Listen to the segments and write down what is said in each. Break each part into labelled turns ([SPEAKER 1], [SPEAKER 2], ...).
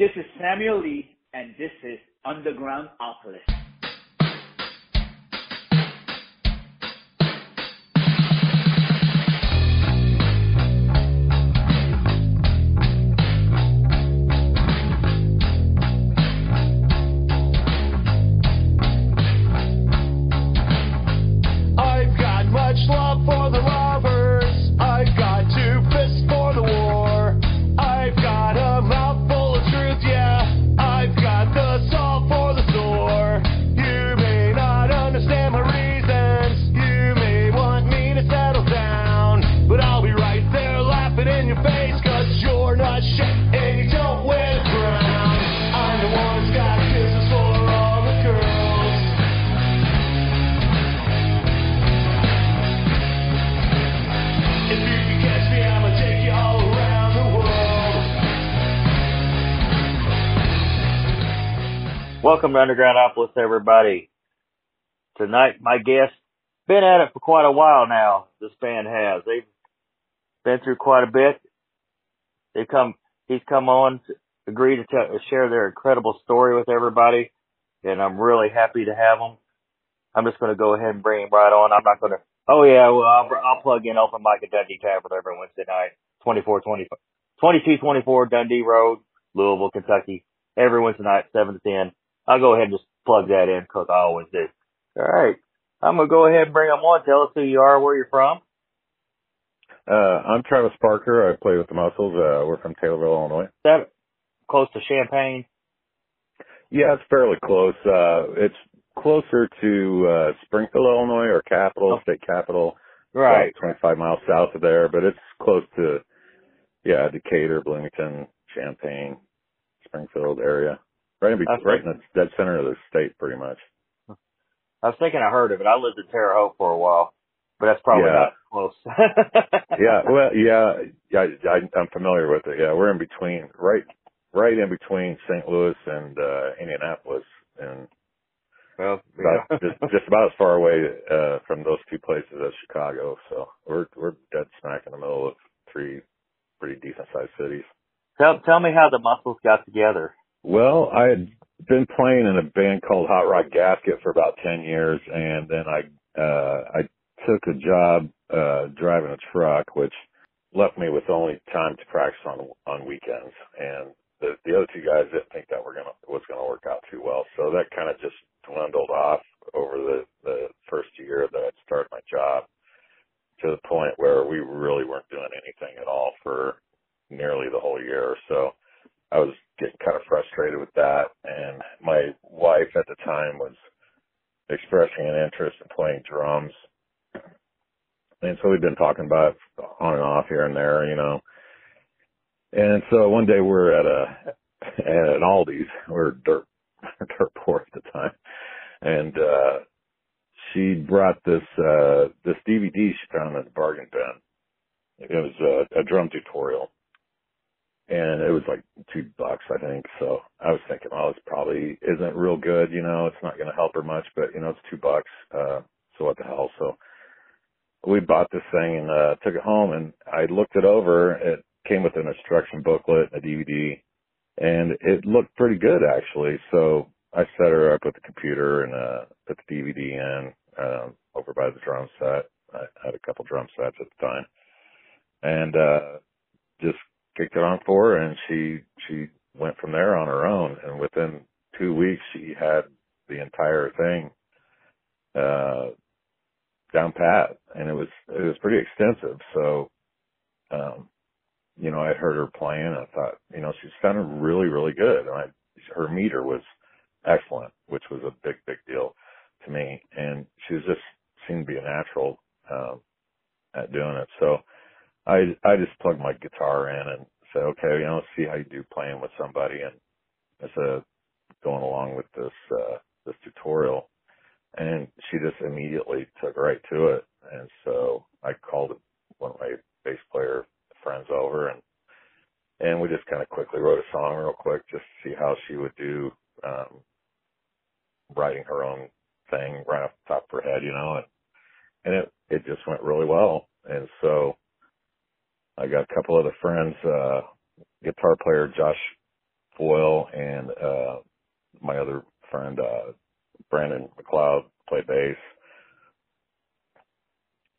[SPEAKER 1] This is Samuel Lee, and this is Underground Opolis.
[SPEAKER 2] Welcome to Undergroundopolis, everybody. Tonight, my guest, been at it for quite a while now. This band has. They've been through quite a bit. They've come, he's come on, to agree to tell, share their incredible story with everybody, and I'm really happy to have him. I'm just going to go ahead and bring him right on. I'm not going to. Oh yeah, well I'll, I'll plug in open mic at Dundee Tavern every Wednesday night, 24, 2224 Dundee Road, Louisville, Kentucky. Every Wednesday night, seven to ten. I'll go ahead and just plug that in because I always do. All right. I'm going to go ahead and bring them on. Tell us who you are, where you're from.
[SPEAKER 3] Uh, I'm Travis Parker. I play with the Muscles. Uh, we're from Taylorville, Illinois.
[SPEAKER 2] Is that close to Champaign?
[SPEAKER 3] Yeah, it's fairly close. Uh, it's closer to, uh, Springfield, Illinois or capital,
[SPEAKER 2] Oh.
[SPEAKER 3] state capital.
[SPEAKER 2] Right.
[SPEAKER 3] About 25 miles south of there, but it's close to, yeah, Decatur, Bloomington, Champaign, Springfield area. Right in, right in the dead center of the state, pretty much.
[SPEAKER 2] I was thinking I heard of it. I lived in Terre Haute for a while, but that's probably
[SPEAKER 3] Yeah.
[SPEAKER 2] not close.
[SPEAKER 3] yeah, well, yeah, yeah, I, I'm familiar with it. Yeah, we're in between, right, right in between St. Louis and uh, Indianapolis, and
[SPEAKER 2] well,
[SPEAKER 3] about, just, just about as far away uh, from those two places as Chicago. So we're we're dead smack in the middle of three pretty decent sized cities.
[SPEAKER 2] tell tell me how the muscles got together.
[SPEAKER 3] Well, I had been playing in a band called Hot Rod Gasket for about ten years, and then I uh, I took a job uh, driving a truck, which left me with only time to practice on on weekends. And the the other two guys didn't think that were gonna was gonna work out too well, so that kind of just dwindled off over the the first year that I'd started my job to the point where we really weren't doing anything at all for nearly the whole year. So I was getting kind of frustrated with that. And my wife at the time was expressing an interest in playing drums. And so we've been talking about it on and off here and there, you know. And so one day we're at a, at an Aldi's, we're dirt, dirt poor at the time. And, uh, she brought this, uh, this DVD she found at the bargain bin. It was a, a drum tutorial and it was like two bucks, I think. So isn't real good, you know, it's not going to help her much, but you know, it's two bucks. Uh, so what the hell? So we bought this thing and, uh, took it home and I looked it over. It came with an instruction booklet, a DVD, and it looked pretty good actually. So I set her up with the computer and, uh, put the DVD in, um, over by the drum set. I had a couple drum sets at the time and, uh, just kicked it on for her and she she went from there on her own and within two weeks she had the entire thing uh down pat and it was it was pretty extensive. So um you know i heard her playing and i thought you know she sounded really really good and i her meter was excellent which was a big big deal to me and she was just seemed to be a natural um at doing it. So I I just plugged my guitar in and said, okay, you know, see how you do playing with somebody, and I said, going along with this uh, this tutorial, and she just immediately took right to it, and so I called one of my bass player friends over, and and we just kind of quickly wrote a song real quick just to see how she would do um, writing her own thing right off the top of her head, you know, and and it it just went really well, and so I got a couple other friends, uh, guitar player Josh foil, and uh, my other friend uh, Brandon McLeod played bass,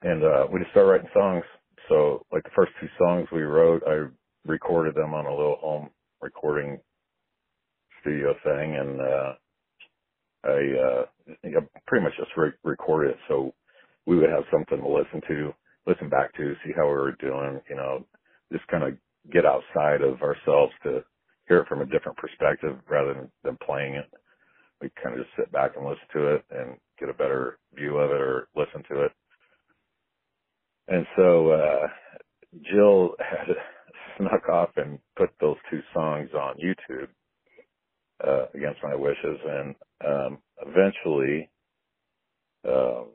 [SPEAKER 3] and uh, we just started writing songs. So like the first two songs we wrote, I recorded them on a little home recording studio thing, and uh, I uh, pretty much just re- recorded it. So we would have something to listen to, listen back to, see how we were doing, you know, just kind of get outside of ourselves to hear it from a different perspective rather than, than playing it. We kind of just sit back and listen to it and get a better view of it or listen to it. And so, uh, Jill had snuck off and put those two songs on YouTube, uh, against my wishes. And, um, eventually, um,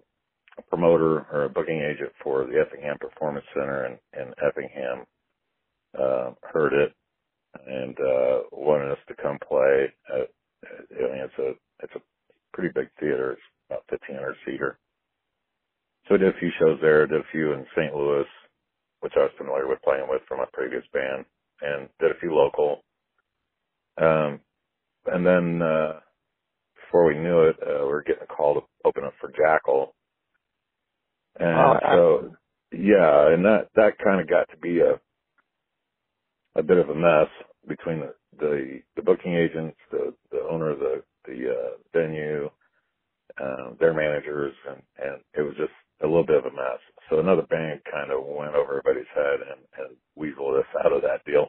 [SPEAKER 3] a promoter or a booking agent for the Effingham Performance Center in, in Effingham, uh, heard it and, uh, wanted us to come play. At, I mean, it's a, it's a pretty big theater. It's about 1500 seater. So I did a few shows there, did a few in St. Louis, which I was familiar with playing with from my previous band, and did a few local. Um, and then, uh, before we knew it, uh, we were getting a call to open up for Jackyl. And
[SPEAKER 2] Oh,
[SPEAKER 3] so, yeah, and that, that kind of got to be a, a bit of a mess between the, the, the booking agents, the, the owner of the, the, uh, venue, um, their managers, and, and it was just a little bit of a mess. So another band kind of went over everybody's head and, and weaseled us out of that deal.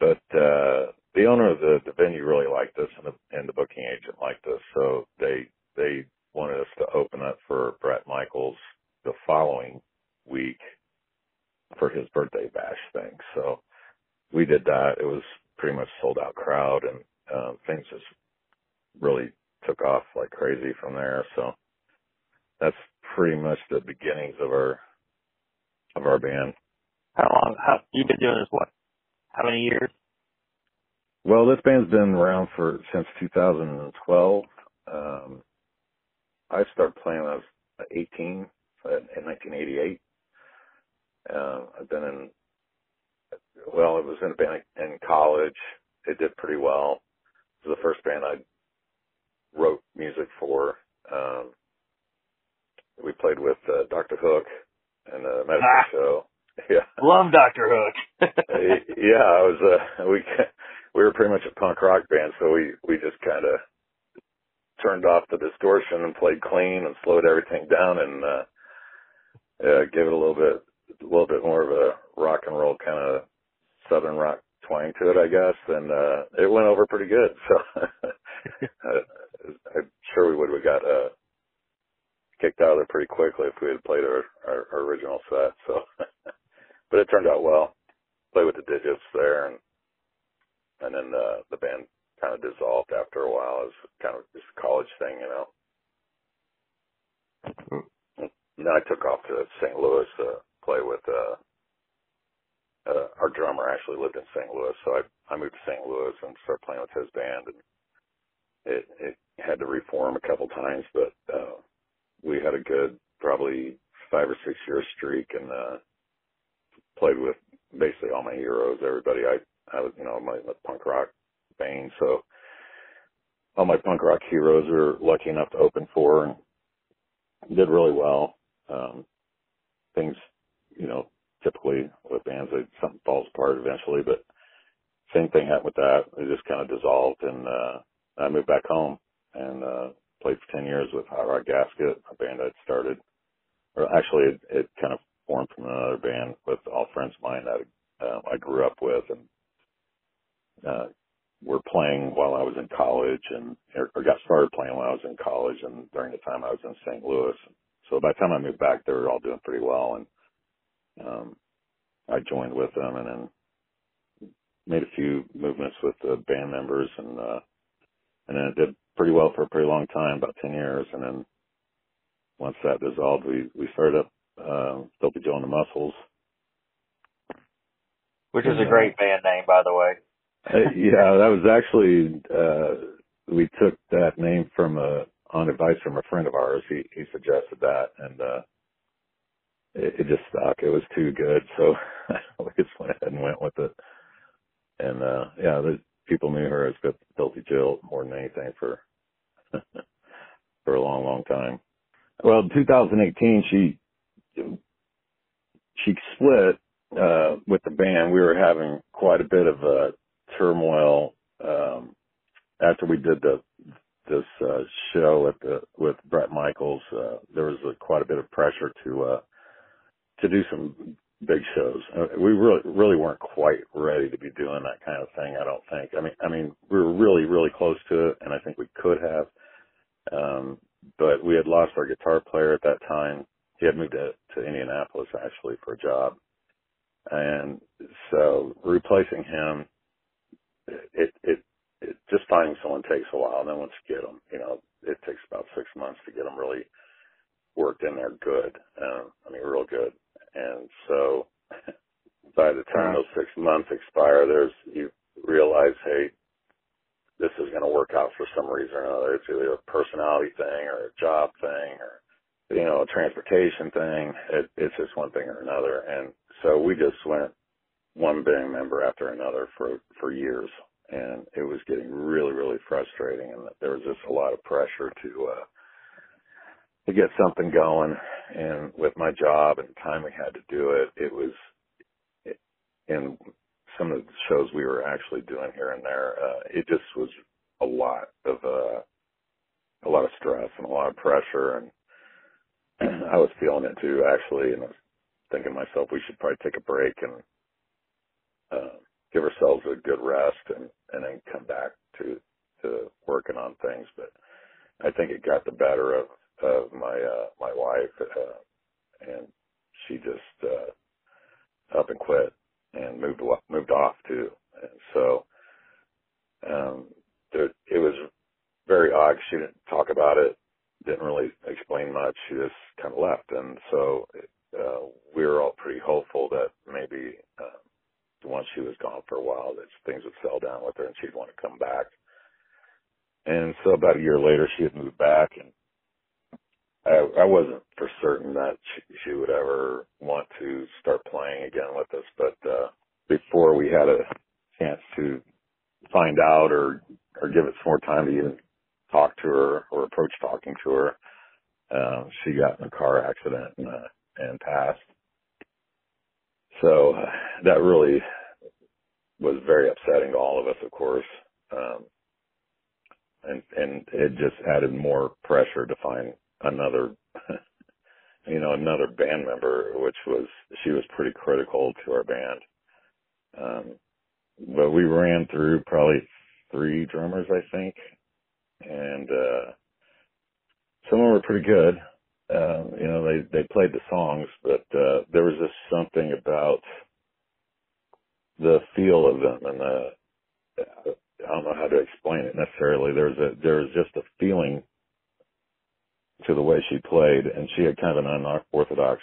[SPEAKER 3] But, uh, the owner of the, the venue really liked us and the, and the booking agent liked us. So they, they wanted us to open up for Bret Michaels the following week for his birthday bash thing. So we did that. It was pretty much sold out crowd and, um, things just really took off like crazy from there. So that's pretty much the beginnings of our, of our band.
[SPEAKER 2] How long? How you've been doing this? What? How many years?
[SPEAKER 3] Well, this band's been around for since 2012. Um, I started playing when I was 18 uh, in 1988. Uh, I've been in, well, I was in a band in college. It did pretty well. It was the first band I wrote music for. Um, we played with uh, Dr. Hook and the medicine
[SPEAKER 2] Ah.
[SPEAKER 3] show. Yeah.
[SPEAKER 2] Love Doctor Hook.
[SPEAKER 3] yeah, I was. Uh, we we were pretty much a punk rock band, so we we just kind of turned off the distortion and played clean and slowed everything down and uh, uh gave it a little bit a little bit more of a rock and roll kind of southern rock twang to it, I guess, and uh it went over pretty good. So uh, I'm sure we would have got uh kicked out of there pretty quickly if we had played our, our, our original set. So, but it turned out well. Played with the Digits there, and and then uh, the band kind of dissolved after a while as kind of just a college thing, you know. And then I took off to St. Louis to play with uh, uh, our drummer. Actually lived in St. Louis, so I I moved to St. Louis and started playing with his band, and it it had to reform a couple times, but uh, we had a good probably five or six year streak and uh played with basically all my heroes, everybody I I was you know, my, my punk rock vein. So all my punk rock heroes were lucky enough to open for and did really well. Um things, you know, typically with bands they, something falls apart eventually, but same thing happened with that. It just kind of dissolved and uh I moved back home and uh played for 10 years with Hot Rod Gasket, a band I'd started. Or actually, it, it kind of formed from another band with all friends of mine that um, I grew up with and uh, were playing while I was in college and or, or got started playing while I was in college and during the time I was in St. Louis. So by the time I moved back, they were all doing pretty well and um, I joined with them and then made a few movements with the band members and uh, and then it did pretty well for a pretty long time, about 10 years. And then once that dissolved, we, we started up, uh, Dopey Joe and the Muscles.
[SPEAKER 2] Which is a great band name, by the way.
[SPEAKER 3] Uh, yeah, that was actually, uh, we took that name from a, on advice from a friend of ours. He, he suggested that and, uh, it, it just stuck. It was too good. So we just went ahead and went with it. And, uh, yeah, the, people knew her as Filthy Jill more than anything for for a long, long time. Well, in 2018, she she split uh, with the band. We were having quite a bit of uh, turmoil um, after we did the this uh, show at the with Bret Michaels. Uh, there was quite a bit of pressure to uh, to do some big shows. Uh, we really really weren't quite ready to be doing that kind of thing. I don't think. I mean, I mean, we were really really close to it, and I think we could have. Um, but we had lost our guitar player at that time. He had moved to, to Indianapolis actually for a job, and so replacing him, someone takes a while. And then once you get them, you know, it takes about six months to get them really worked in there good. Uh, I mean, real good. And so by the time those six months expire, there's, you realize, hey, this is going to work out for some reason or another. It's either a personality thing or a job thing or, you know, a transportation thing. It, it's just one thing or another. And so we just went one band member after another for, for years. And it was getting really, really frustrating. And there was just a lot of pressure to, uh, to get something going. And with my job and the time we had to do it, it was, in some of the shows we were actually doing here and there, uh, it just was a lot of, uh, a lot of stress and a lot of pressure. And I was feeling it too, actually. And I was thinking to myself, we should probably take a break and, uh, give ourselves a good rest and, and then come back to, to working on things. But I think it got the better of, of my, uh, my wife, uh, and she just, uh, up and quit and moved moved off too. And so um, there, it was very odd. She didn't talk about it, didn't really explain much. She just kind of left. And so uh, we were all pretty hopeful that maybe uh, once she was gone for a while, that things would settle down with her and she'd want to come back. And so about a year later, she had moved back, and I, I wasn't for certain that she, she would ever want to start playing again with us, but uh, before we had a chance to find out or or give it some more time to even talk to her or approach talking to her, uh, she got in a car accident and, uh, and passed. So uh, that really was very upsetting to all of us, of course. Um, and, and it just added more pressure to find another, you know, another band member, which was, she was pretty critical to our band. Um, but we ran through probably three drummers, I think, and, uh, some of them were pretty good. Um, you know, they, they played the songs, but, uh, there was just something about the feel of them and the, I don't know how to explain it necessarily. There's a, there's just a feeling to the way she played, and she had kind of an unorthodox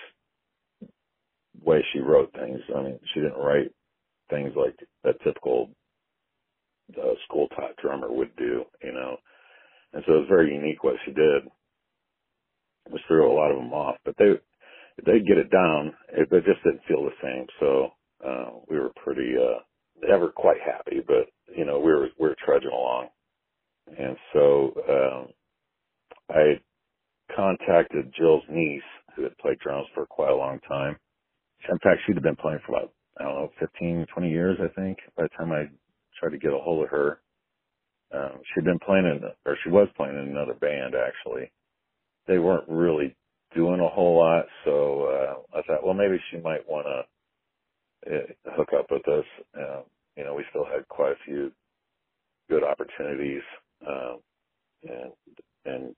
[SPEAKER 3] way she wrote things. I mean, she didn't write things like a typical uh, school taught drummer would do, you know. And so it was very unique what she did, which threw a lot of them off. But they they'd get it down, it, it just didn't feel the same. So uh, we were pretty uh, never quite happy, but you know we were we were trudging along. And so um, I contacted Jill's niece, who had played drums for quite a long time. In fact, she'd have been playing for about, I don't know, 15, 20 years, I think, by the time I tried to get a hold of her. Um, she'd been playing in, or she was playing in another band, actually. They weren't really doing a whole lot, so uh, I thought, well, maybe she might want to uh, hook up with us. Uh, you know, we still had quite a few good opportunities, um, and and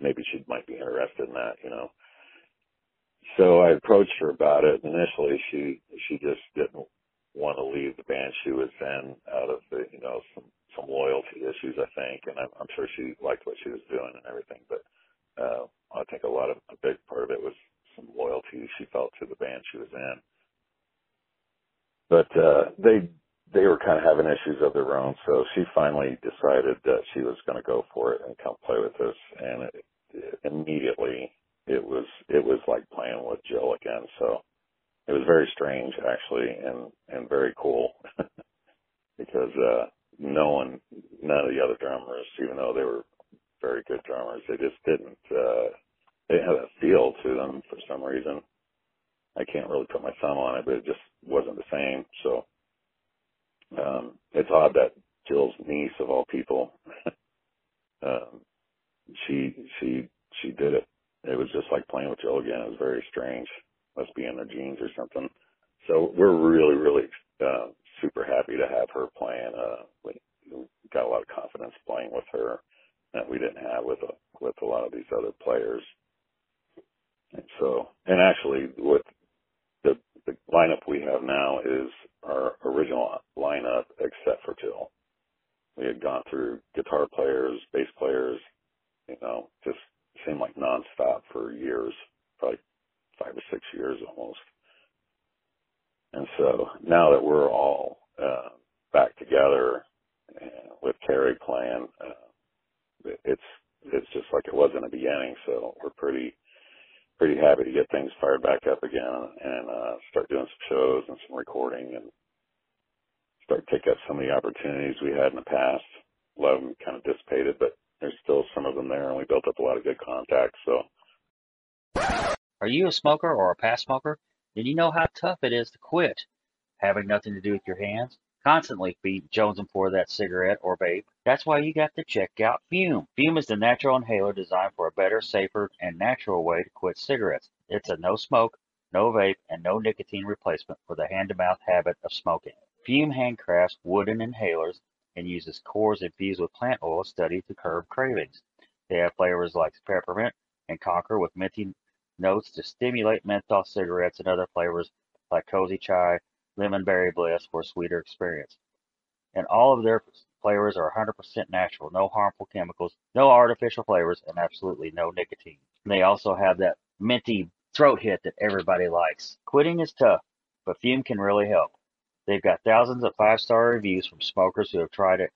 [SPEAKER 3] maybe she might be interested in that, you know. So I approached her about it. Initially, she she just didn't want to leave the band she was in out of the, you know some some loyalty issues, I think, and I'm, I'm sure she liked what she was doing and everything. But I think a lot of a big part of it was some loyalty she felt to the band she was in. But uh, they they were kind of having issues of their own, so she finally decided that she was going to go for it and come play with us. And it, immediately it was it was like playing with Jill again. So it was very strange actually and and very cool because uh no one, none of the other drummers, even though they were very good drummers, they just didn't. uh They had a feel to them for some reason. I can't really put my thumb on it, but it just wasn't the same. So um it's odd that Jill's niece of all people, um, she she she did it. It was just like playing with Jill again. It was very strange. Must be in their genes or something. So we're really really uh, super happy to have her playing. Uh, we got a lot of confidence playing with her that we didn't have with a, with a lot of these other players. And so, and actually, with the the lineup we have now is our original lineup, except for Jill. We had gone through guitar players, bass players, you know, just seemed like nonstop for years, probably five or six years almost. And so now that we're all uh, back together uh, with Terry playing, uh, it's it's just like it was in the beginning. So we're pretty pretty happy to get things fired back up again and uh, start doing some shows and some recording and start take up some of the opportunities we had in the past. A lot of them kind of dissipated, but there's still some of them there, and we built up a lot of good contacts. So.
[SPEAKER 2] Are you a smoker or a past smoker? Then you know how tough it is to quit. Having nothing to do with your hands, constantly be jonesing for that cigarette or vape. That's why you got to check out Fume. Fume is the natural inhaler designed for a better, safer, and natural way to quit cigarettes. It's a no smoke, no vape, and no nicotine replacement for the hand to mouth habit of smoking. Fume handcrafts wooden inhalers and uses cores infused with plant oil studied to curb cravings. They have flavors like peppermint and conker with minty notes to stimulate menthol cigarettes and other flavors like cozy chai, lemon berry bliss for a sweeter experience. And all of their flavors are 100% natural, no harmful chemicals, no artificial flavors, and absolutely no nicotine. They also have that minty throat hit that everybody likes. Quitting is tough, but Fume can really help. They've got thousands of five star reviews from smokers who have tried it,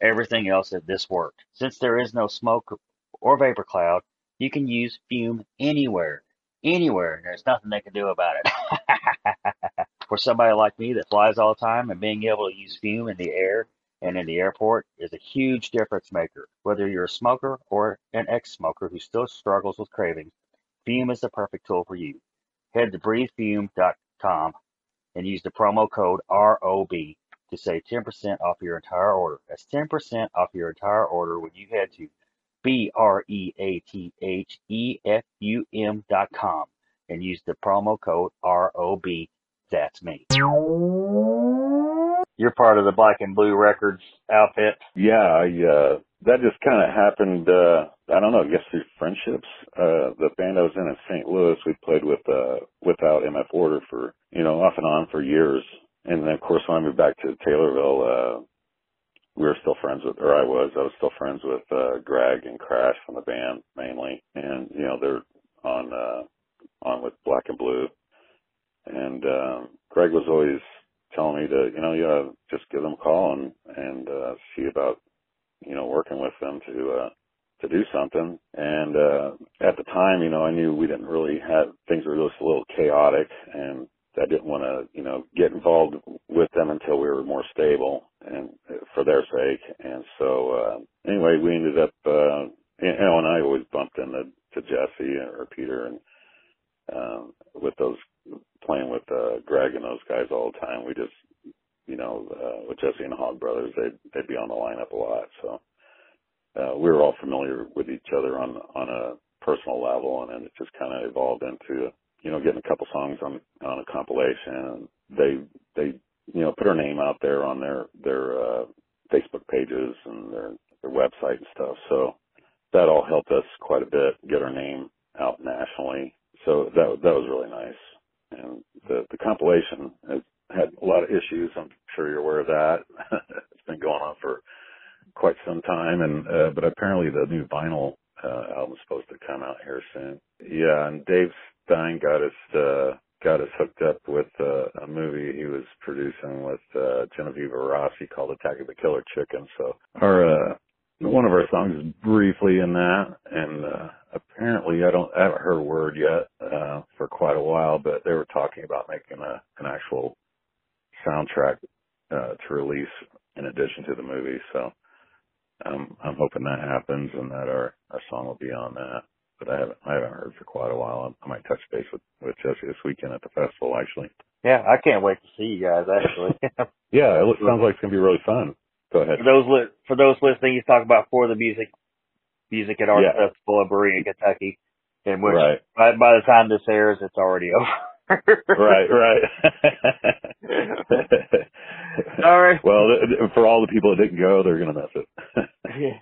[SPEAKER 2] everything else that this worked. Since there is no smoke or vapor cloud, you can use Fume anywhere, anywhere, and there's nothing they can do about it. For somebody like me that flies all the time and being able to use Fume in the air and in the airport is a huge difference maker. Whether you're a smoker or an ex smoker who still struggles with cravings, Fume is the perfect tool for you. Head to breathefume.com and use the promo code ROB to save 10% off your entire order. That's 10% off your entire order when you head to B R E A T H E F U M dot com and use the promo code ROB. That's me. You're part of the Black and Blue Records outfit.
[SPEAKER 3] Yeah, I, uh, that just kind of happened, uh, I don't know, I guess through friendships. Uh, the band I was in in St. Louis, we played with, uh, without MF Order for, you know, off and on for years. And then of course when I moved back to Taylorville, uh, we were still friends with, or I was, I was still friends with, uh, Greg and Crash from the band mainly. And, you know, they're on, uh, on with Black and Blue. And, um, Greg was always telling me to, you know, you gotta just give them a call and, and, uh, see about, you know, working with them to, uh, to do something. And, uh, at the time, you know, I knew we didn't really have, things were just a little chaotic and I didn't want to, you know, get involved with them until we were more stable and for their sake. And so, uh, anyway, we ended up, uh, you know, and I always bumped into to Jesse or Peter and, um, with those playing with, uh, Greg and those guys all the time. We just, you know, uh, with Jesse and Hog Brothers, they'd, they'd be on the lineup a lot. So, uh, we were all familiar with each other on, on a personal level and then it just kind of evolved into, you know, getting a couple songs on on a compilation. They they you know put our name out there on their their uh, Facebook pages and their their website and stuff. So that all helped us quite a bit get our name out nationally. So that that was really nice. And the the compilation has had a lot of issues. I'm sure you're aware of that. it's been going on for quite some time, and uh, but apparently the new vinyl uh, album's supposed to come out here soon. Yeah, and Dave Stein got us uh, got us hooked up with uh, a movie he was producing with uh, Genevieve Rossi called Attack of the Killer Chicken. So our uh, one of our songs is briefly in that, and uh, apparently I don't I haven't heard a word yet uh, for quite a while, but they were talking about making a an actual soundtrack uh, to release in addition to the movie. So um, I'm hoping that happens and that our our song will be on that. But I haven't I haven't heard for quite a while. I might touch base with with Jesse this weekend at the festival actually.
[SPEAKER 2] Yeah, I can't wait to see you guys. Actually,
[SPEAKER 3] Yeah, it looks, sounds like it's gonna be really fun. Go ahead.
[SPEAKER 2] for those li- for those listening, he's talking about for the music music at Art
[SPEAKER 3] Yeah.
[SPEAKER 2] Festival in Berea, Kentucky, in which
[SPEAKER 3] Right,
[SPEAKER 2] by, by the time this airs, it's already over.
[SPEAKER 3] right, right.
[SPEAKER 2] All right.
[SPEAKER 3] well, for all the people that didn't go, they're gonna miss it.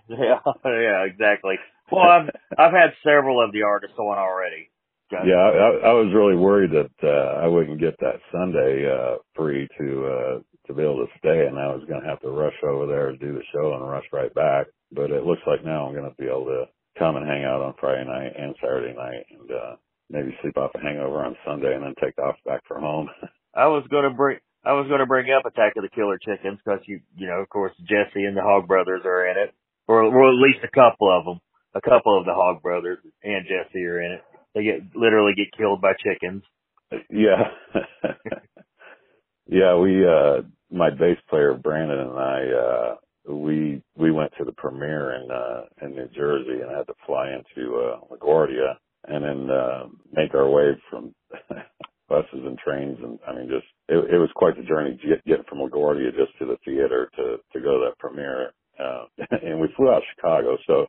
[SPEAKER 2] Yeah, yeah, exactly. Well, I've I've had several of the artists on already.
[SPEAKER 3] Yeah, I, I was really worried that uh, I wouldn't get that Sunday uh, free to uh, to be able to stay, and I was going to have to rush over there and do the show and rush right back. But it looks like now I'm going to be able to come and hang out on Friday night and Saturday night, and uh, maybe sleep off a hangover on Sunday, and then take off back for home.
[SPEAKER 2] I was gonna bring I was gonna bring up Attack of the Killer Chickens because you you know of course Jesse and the Hog Brothers are in it, or or at least a couple of them. A couple of the Hog Brothers and Jesse are in it. They get literally get killed by chickens.
[SPEAKER 3] yeah, yeah. We, uh, my bass player Brandon and I, uh, we we went to the premiere in uh, in New Jersey and had to fly into uh, LaGuardia and then uh, make our way from buses and trains and I mean just it, it was quite the journey to get, get from LaGuardia just to the theater to to go to that premiere. Uh, and we flew out of Chicago, so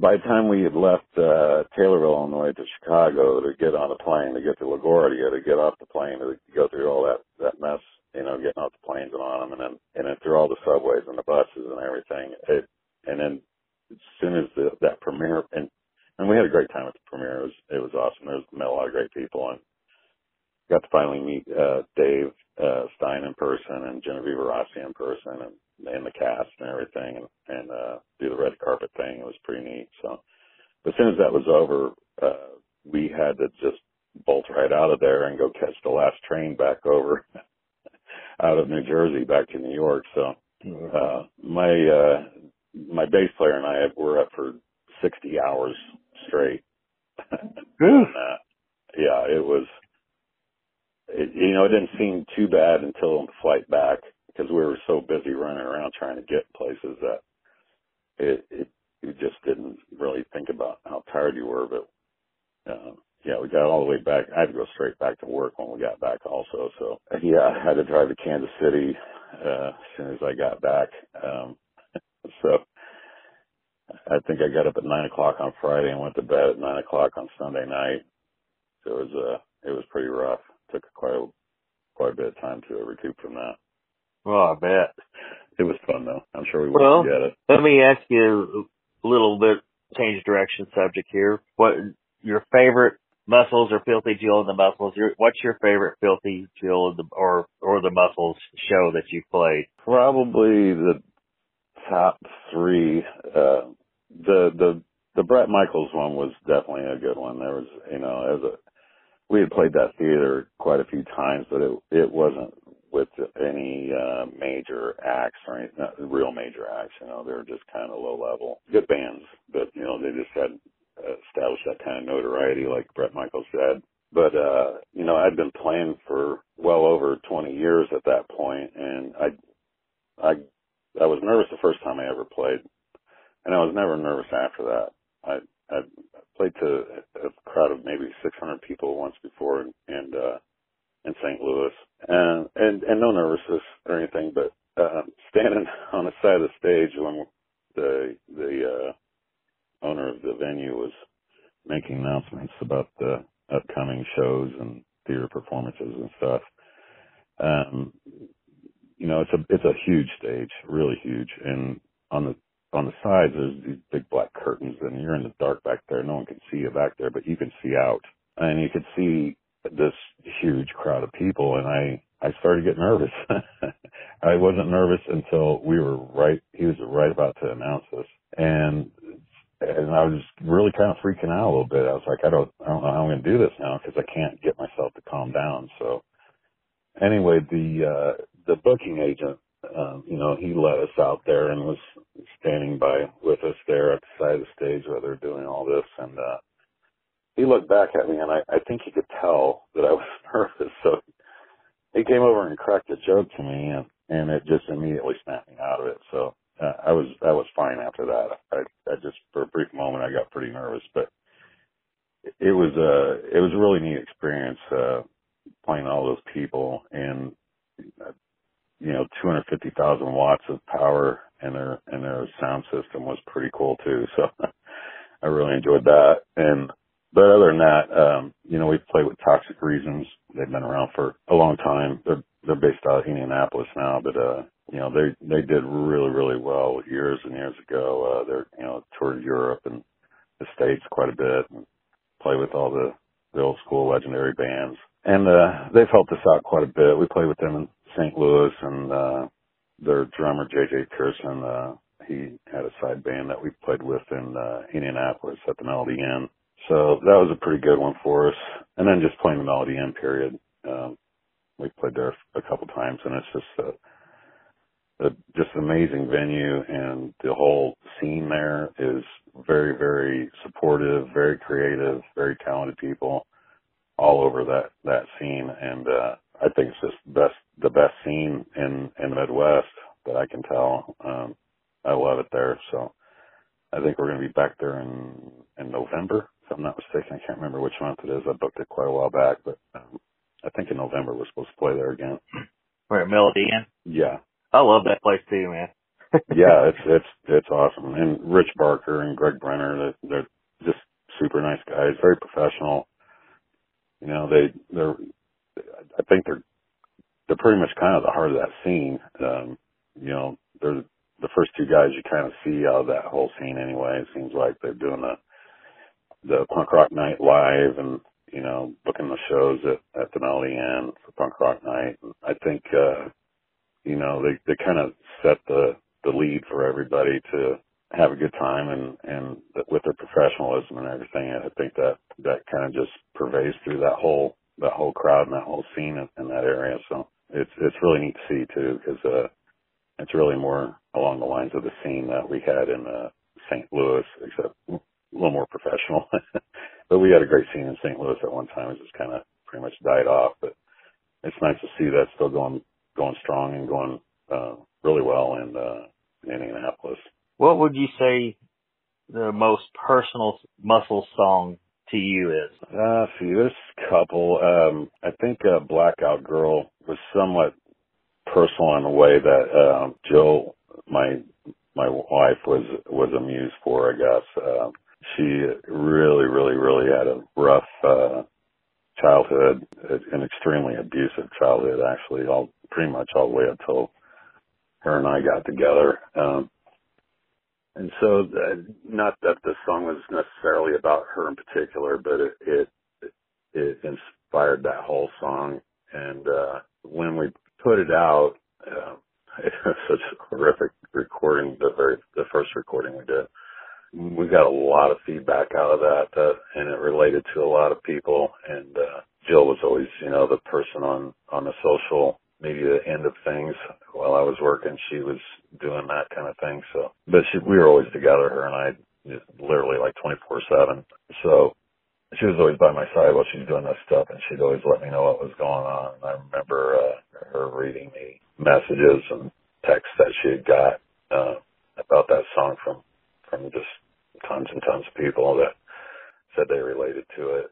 [SPEAKER 3] by the time we had left uh Taylorville way to Chicago to get on the plane to get to LaGuardia to get off the plane to go through all that that mess, you know, getting off the planes and on them, and then and then through all the subways and the buses and everything. It and then as soon as the, that premiere and and we had a great time at the premiere. It was it was awesome. There was met a lot of great people and got to finally meet uh Dave uh Stein in person and Genevieve Rossi in person and and the cast and everything and, and uh do the red carpet thing. It was pretty neat. So but as soon as that was over, uh we had to just bolt right out of there and go catch the last train back over out of New Jersey back to New York. So uh my uh my bass player and I were up for sixty hours straight. doing that. Yeah, it was it, you know, it didn't seem too bad until the flight back because we were so busy running around trying to get places that it, it you just didn't really think about how tired you were. But uh, yeah, we got all the way back. I had to go straight back to work when we got back also. So yeah, I had to drive to Kansas City uh, as soon as I got back. Um, so I think I got up at nine o'clock on Friday and went to bed at nine o'clock on Sunday night. So it was uh it was pretty rough. Took quite a quite a bit of time to recoup from that.
[SPEAKER 2] Well, I bet.
[SPEAKER 3] It was fun though. I'm sure we won't forget it.
[SPEAKER 2] Let me ask you a little bit change direction subject here. What your favorite muscles or filthy Jill in the muscles? Your, what's your favorite filthy the, or or the muscles show that you played?
[SPEAKER 3] Probably the top three. Uh the the the Bret Michaels one was definitely a good one. There was you know, as a we had played that theater quite a few times, but it it wasn't with any uh major acts or any not real major acts, you know, they were just kind of low level. Good bands, but you know, they just had established that kind of notoriety like Bret Michaels said. But uh, you know, I'd been playing for well over twenty years at that point and I I I was nervous the first time I ever played. And I was never nervous after that. I I played to a crowd of maybe 600 people once before, and, and uh, in St. Louis, and and and no nervousness or anything, but uh, standing on the side of the stage when the the uh, owner of the venue was making announcements about the upcoming shows and theater performances and stuff. Um, you know, it's a it's a huge stage, really huge, and on the on the sides there's these big black curtains and you're in the dark back there. No one can see you back there, but you can see out. And you could see this huge crowd of people and I I started getting nervous. I wasn't nervous until we were right he was right about to announce this. And and I was really kind of freaking out a little bit. I was like, I don't, I don't know how I'm going to do this now because I can't get myself to calm down. So anyway, the, uh, the booking agent, um, you know, he let us out there and was standing by with us there at the side of the stage where they're doing all this. And, uh, he looked back at me and I, I think he could tell that I was nervous. So he came over and cracked a joke to me and, and it just immediately snapped me out of it. So uh, I was I was fine after that. I, I just for a brief moment I got pretty nervous, but it was a it was a really neat experience uh, playing all those people and uh, you know 250,000 watts of power and their and their sound system was pretty cool too. So I really enjoyed that. And but other than that, um, you know, we've played with Toxic Reasons. They've been around for a long time. They're they're based out of Indianapolis now, but uh, you know, they they did really really well years and years ago. Uh, they're you know toured Europe and the states quite a bit and play with all the the old school legendary bands. And uh, they've helped us out quite a bit. We played with them in St. Louis and uh, their drummer JJ Pearson. Uh, he had a side band that we played with in uh, Indianapolis at the Melody Inn. So that was a pretty good one for us. And then just playing the Melody Inn period. Um, we played there a couple times and it's just a, a just an amazing venue and the whole scene there is very, very supportive, very creative, very talented people all over that, that scene. And, uh, I think it's just best, the best scene in, in the Midwest that I can tell. Um, I love it there. So I think we're going to be back there in, in November, if I'm not mistaken. I can't remember which month it is. I booked it quite a while back, but um, I think in November we're supposed to play there again.
[SPEAKER 2] At Melody Inn.
[SPEAKER 3] Yeah.
[SPEAKER 2] I love that place too, man.
[SPEAKER 3] yeah, it's, it's, it's awesome. And Rich Barker and Greg Brenner, they're, they're just super nice guys, very professional. You know, they, they're, I think they're, they're pretty much kind of the heart of that scene. Um, you know, they're the first two guys you kind of see out of that whole scene anyway. It seems like they're doing the the punk rock night live and you know booking the shows at at the Melody Inn for punk rock night. I think uh, you know they they kind of set the the lead for everybody to have a good time and and with their professionalism and everything. I think that that kind of just pervades through that whole that whole crowd and that whole scene in, in that area. So it's it's really neat to see too because uh, it's really more along the lines of the scene that we had in uh, St. Louis, except a little more professional. but we had a great scene in St. Louis at one time. It just kind of pretty much died off. But it's nice to see that still going going strong and going uh, really well in, uh, in Indianapolis.
[SPEAKER 2] What would you say the most personal muscle song to you is?
[SPEAKER 3] Uh, see, there's a couple. Um, I think uh, Blackout Girl was somewhat personal in a way that um, Jill, my my wife, was was amused for. I guess uh, she really, really, really had a rough uh, childhood, an extremely abusive childhood, actually, all pretty much all the way up till her and I got together. Um, and so, uh, not that the song was necessarily about her in particular, but it it, it inspired that whole song. And uh, when we put it out, uh, it was such a horrific recording. The very the first recording we did, got a lot of feedback out of that, uh, and it related to a lot of people. And uh, Jill was always, you know, the person on on the social media end of things while I was working. She was doing that kind of thing. So, but she, we were always together, her and I, literally like 24 seven. So she was always by my side while she's doing this stuff and she'd always let me know what was going on. And I remember, uh, her reading me messages and texts that she had got, uh, about that song from, from just tons and tons of people that said they related to it.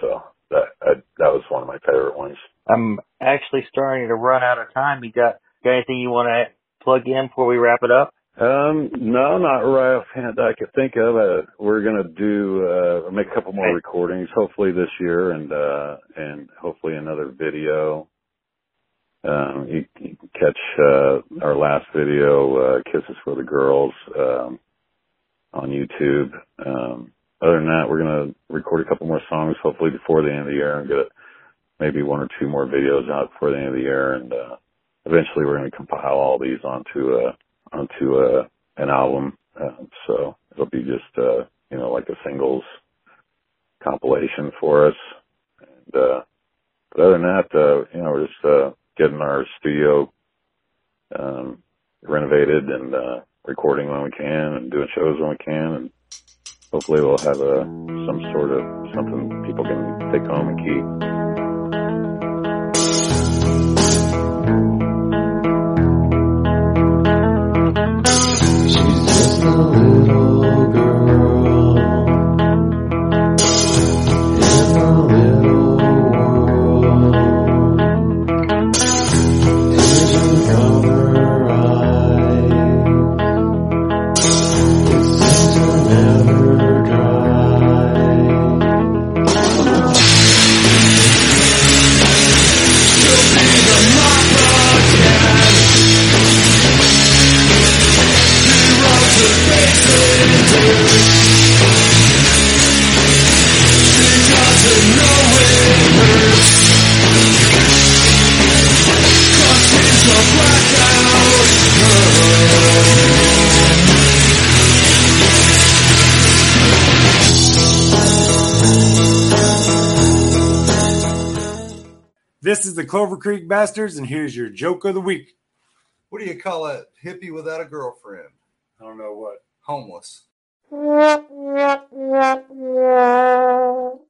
[SPEAKER 3] So that, I, that was one of my favorite ones.
[SPEAKER 2] I'm actually starting to run out of time. You got got anything you want to plug in before we wrap it up?
[SPEAKER 3] Um, no, not right offhand I could think of. Uh, we're gonna do uh make a couple more recordings, hopefully this year, and uh and hopefully another video. Um, you, you catch uh our last video, uh, "Kisses for the Girls," um, on YouTube. Um, other than that, we're gonna record a couple more songs, hopefully before the end of the year, and get maybe one or two more videos out before the end of the year, and uh, eventually we're going to compile all these onto a onto a an album. Uh, so it'll be just uh, you know like a singles compilation for us. And uh, but other than that, uh, you know, we're just uh, getting our studio um, renovated and uh, recording when we can and doing shows when we can and hopefully we'll have a some sort of something people can take home and keep.
[SPEAKER 4] the Clover Creek Bastards, and here's your joke of the week.
[SPEAKER 5] What do you call a hippie without a girlfriend?
[SPEAKER 4] I don't know what.
[SPEAKER 5] Homeless.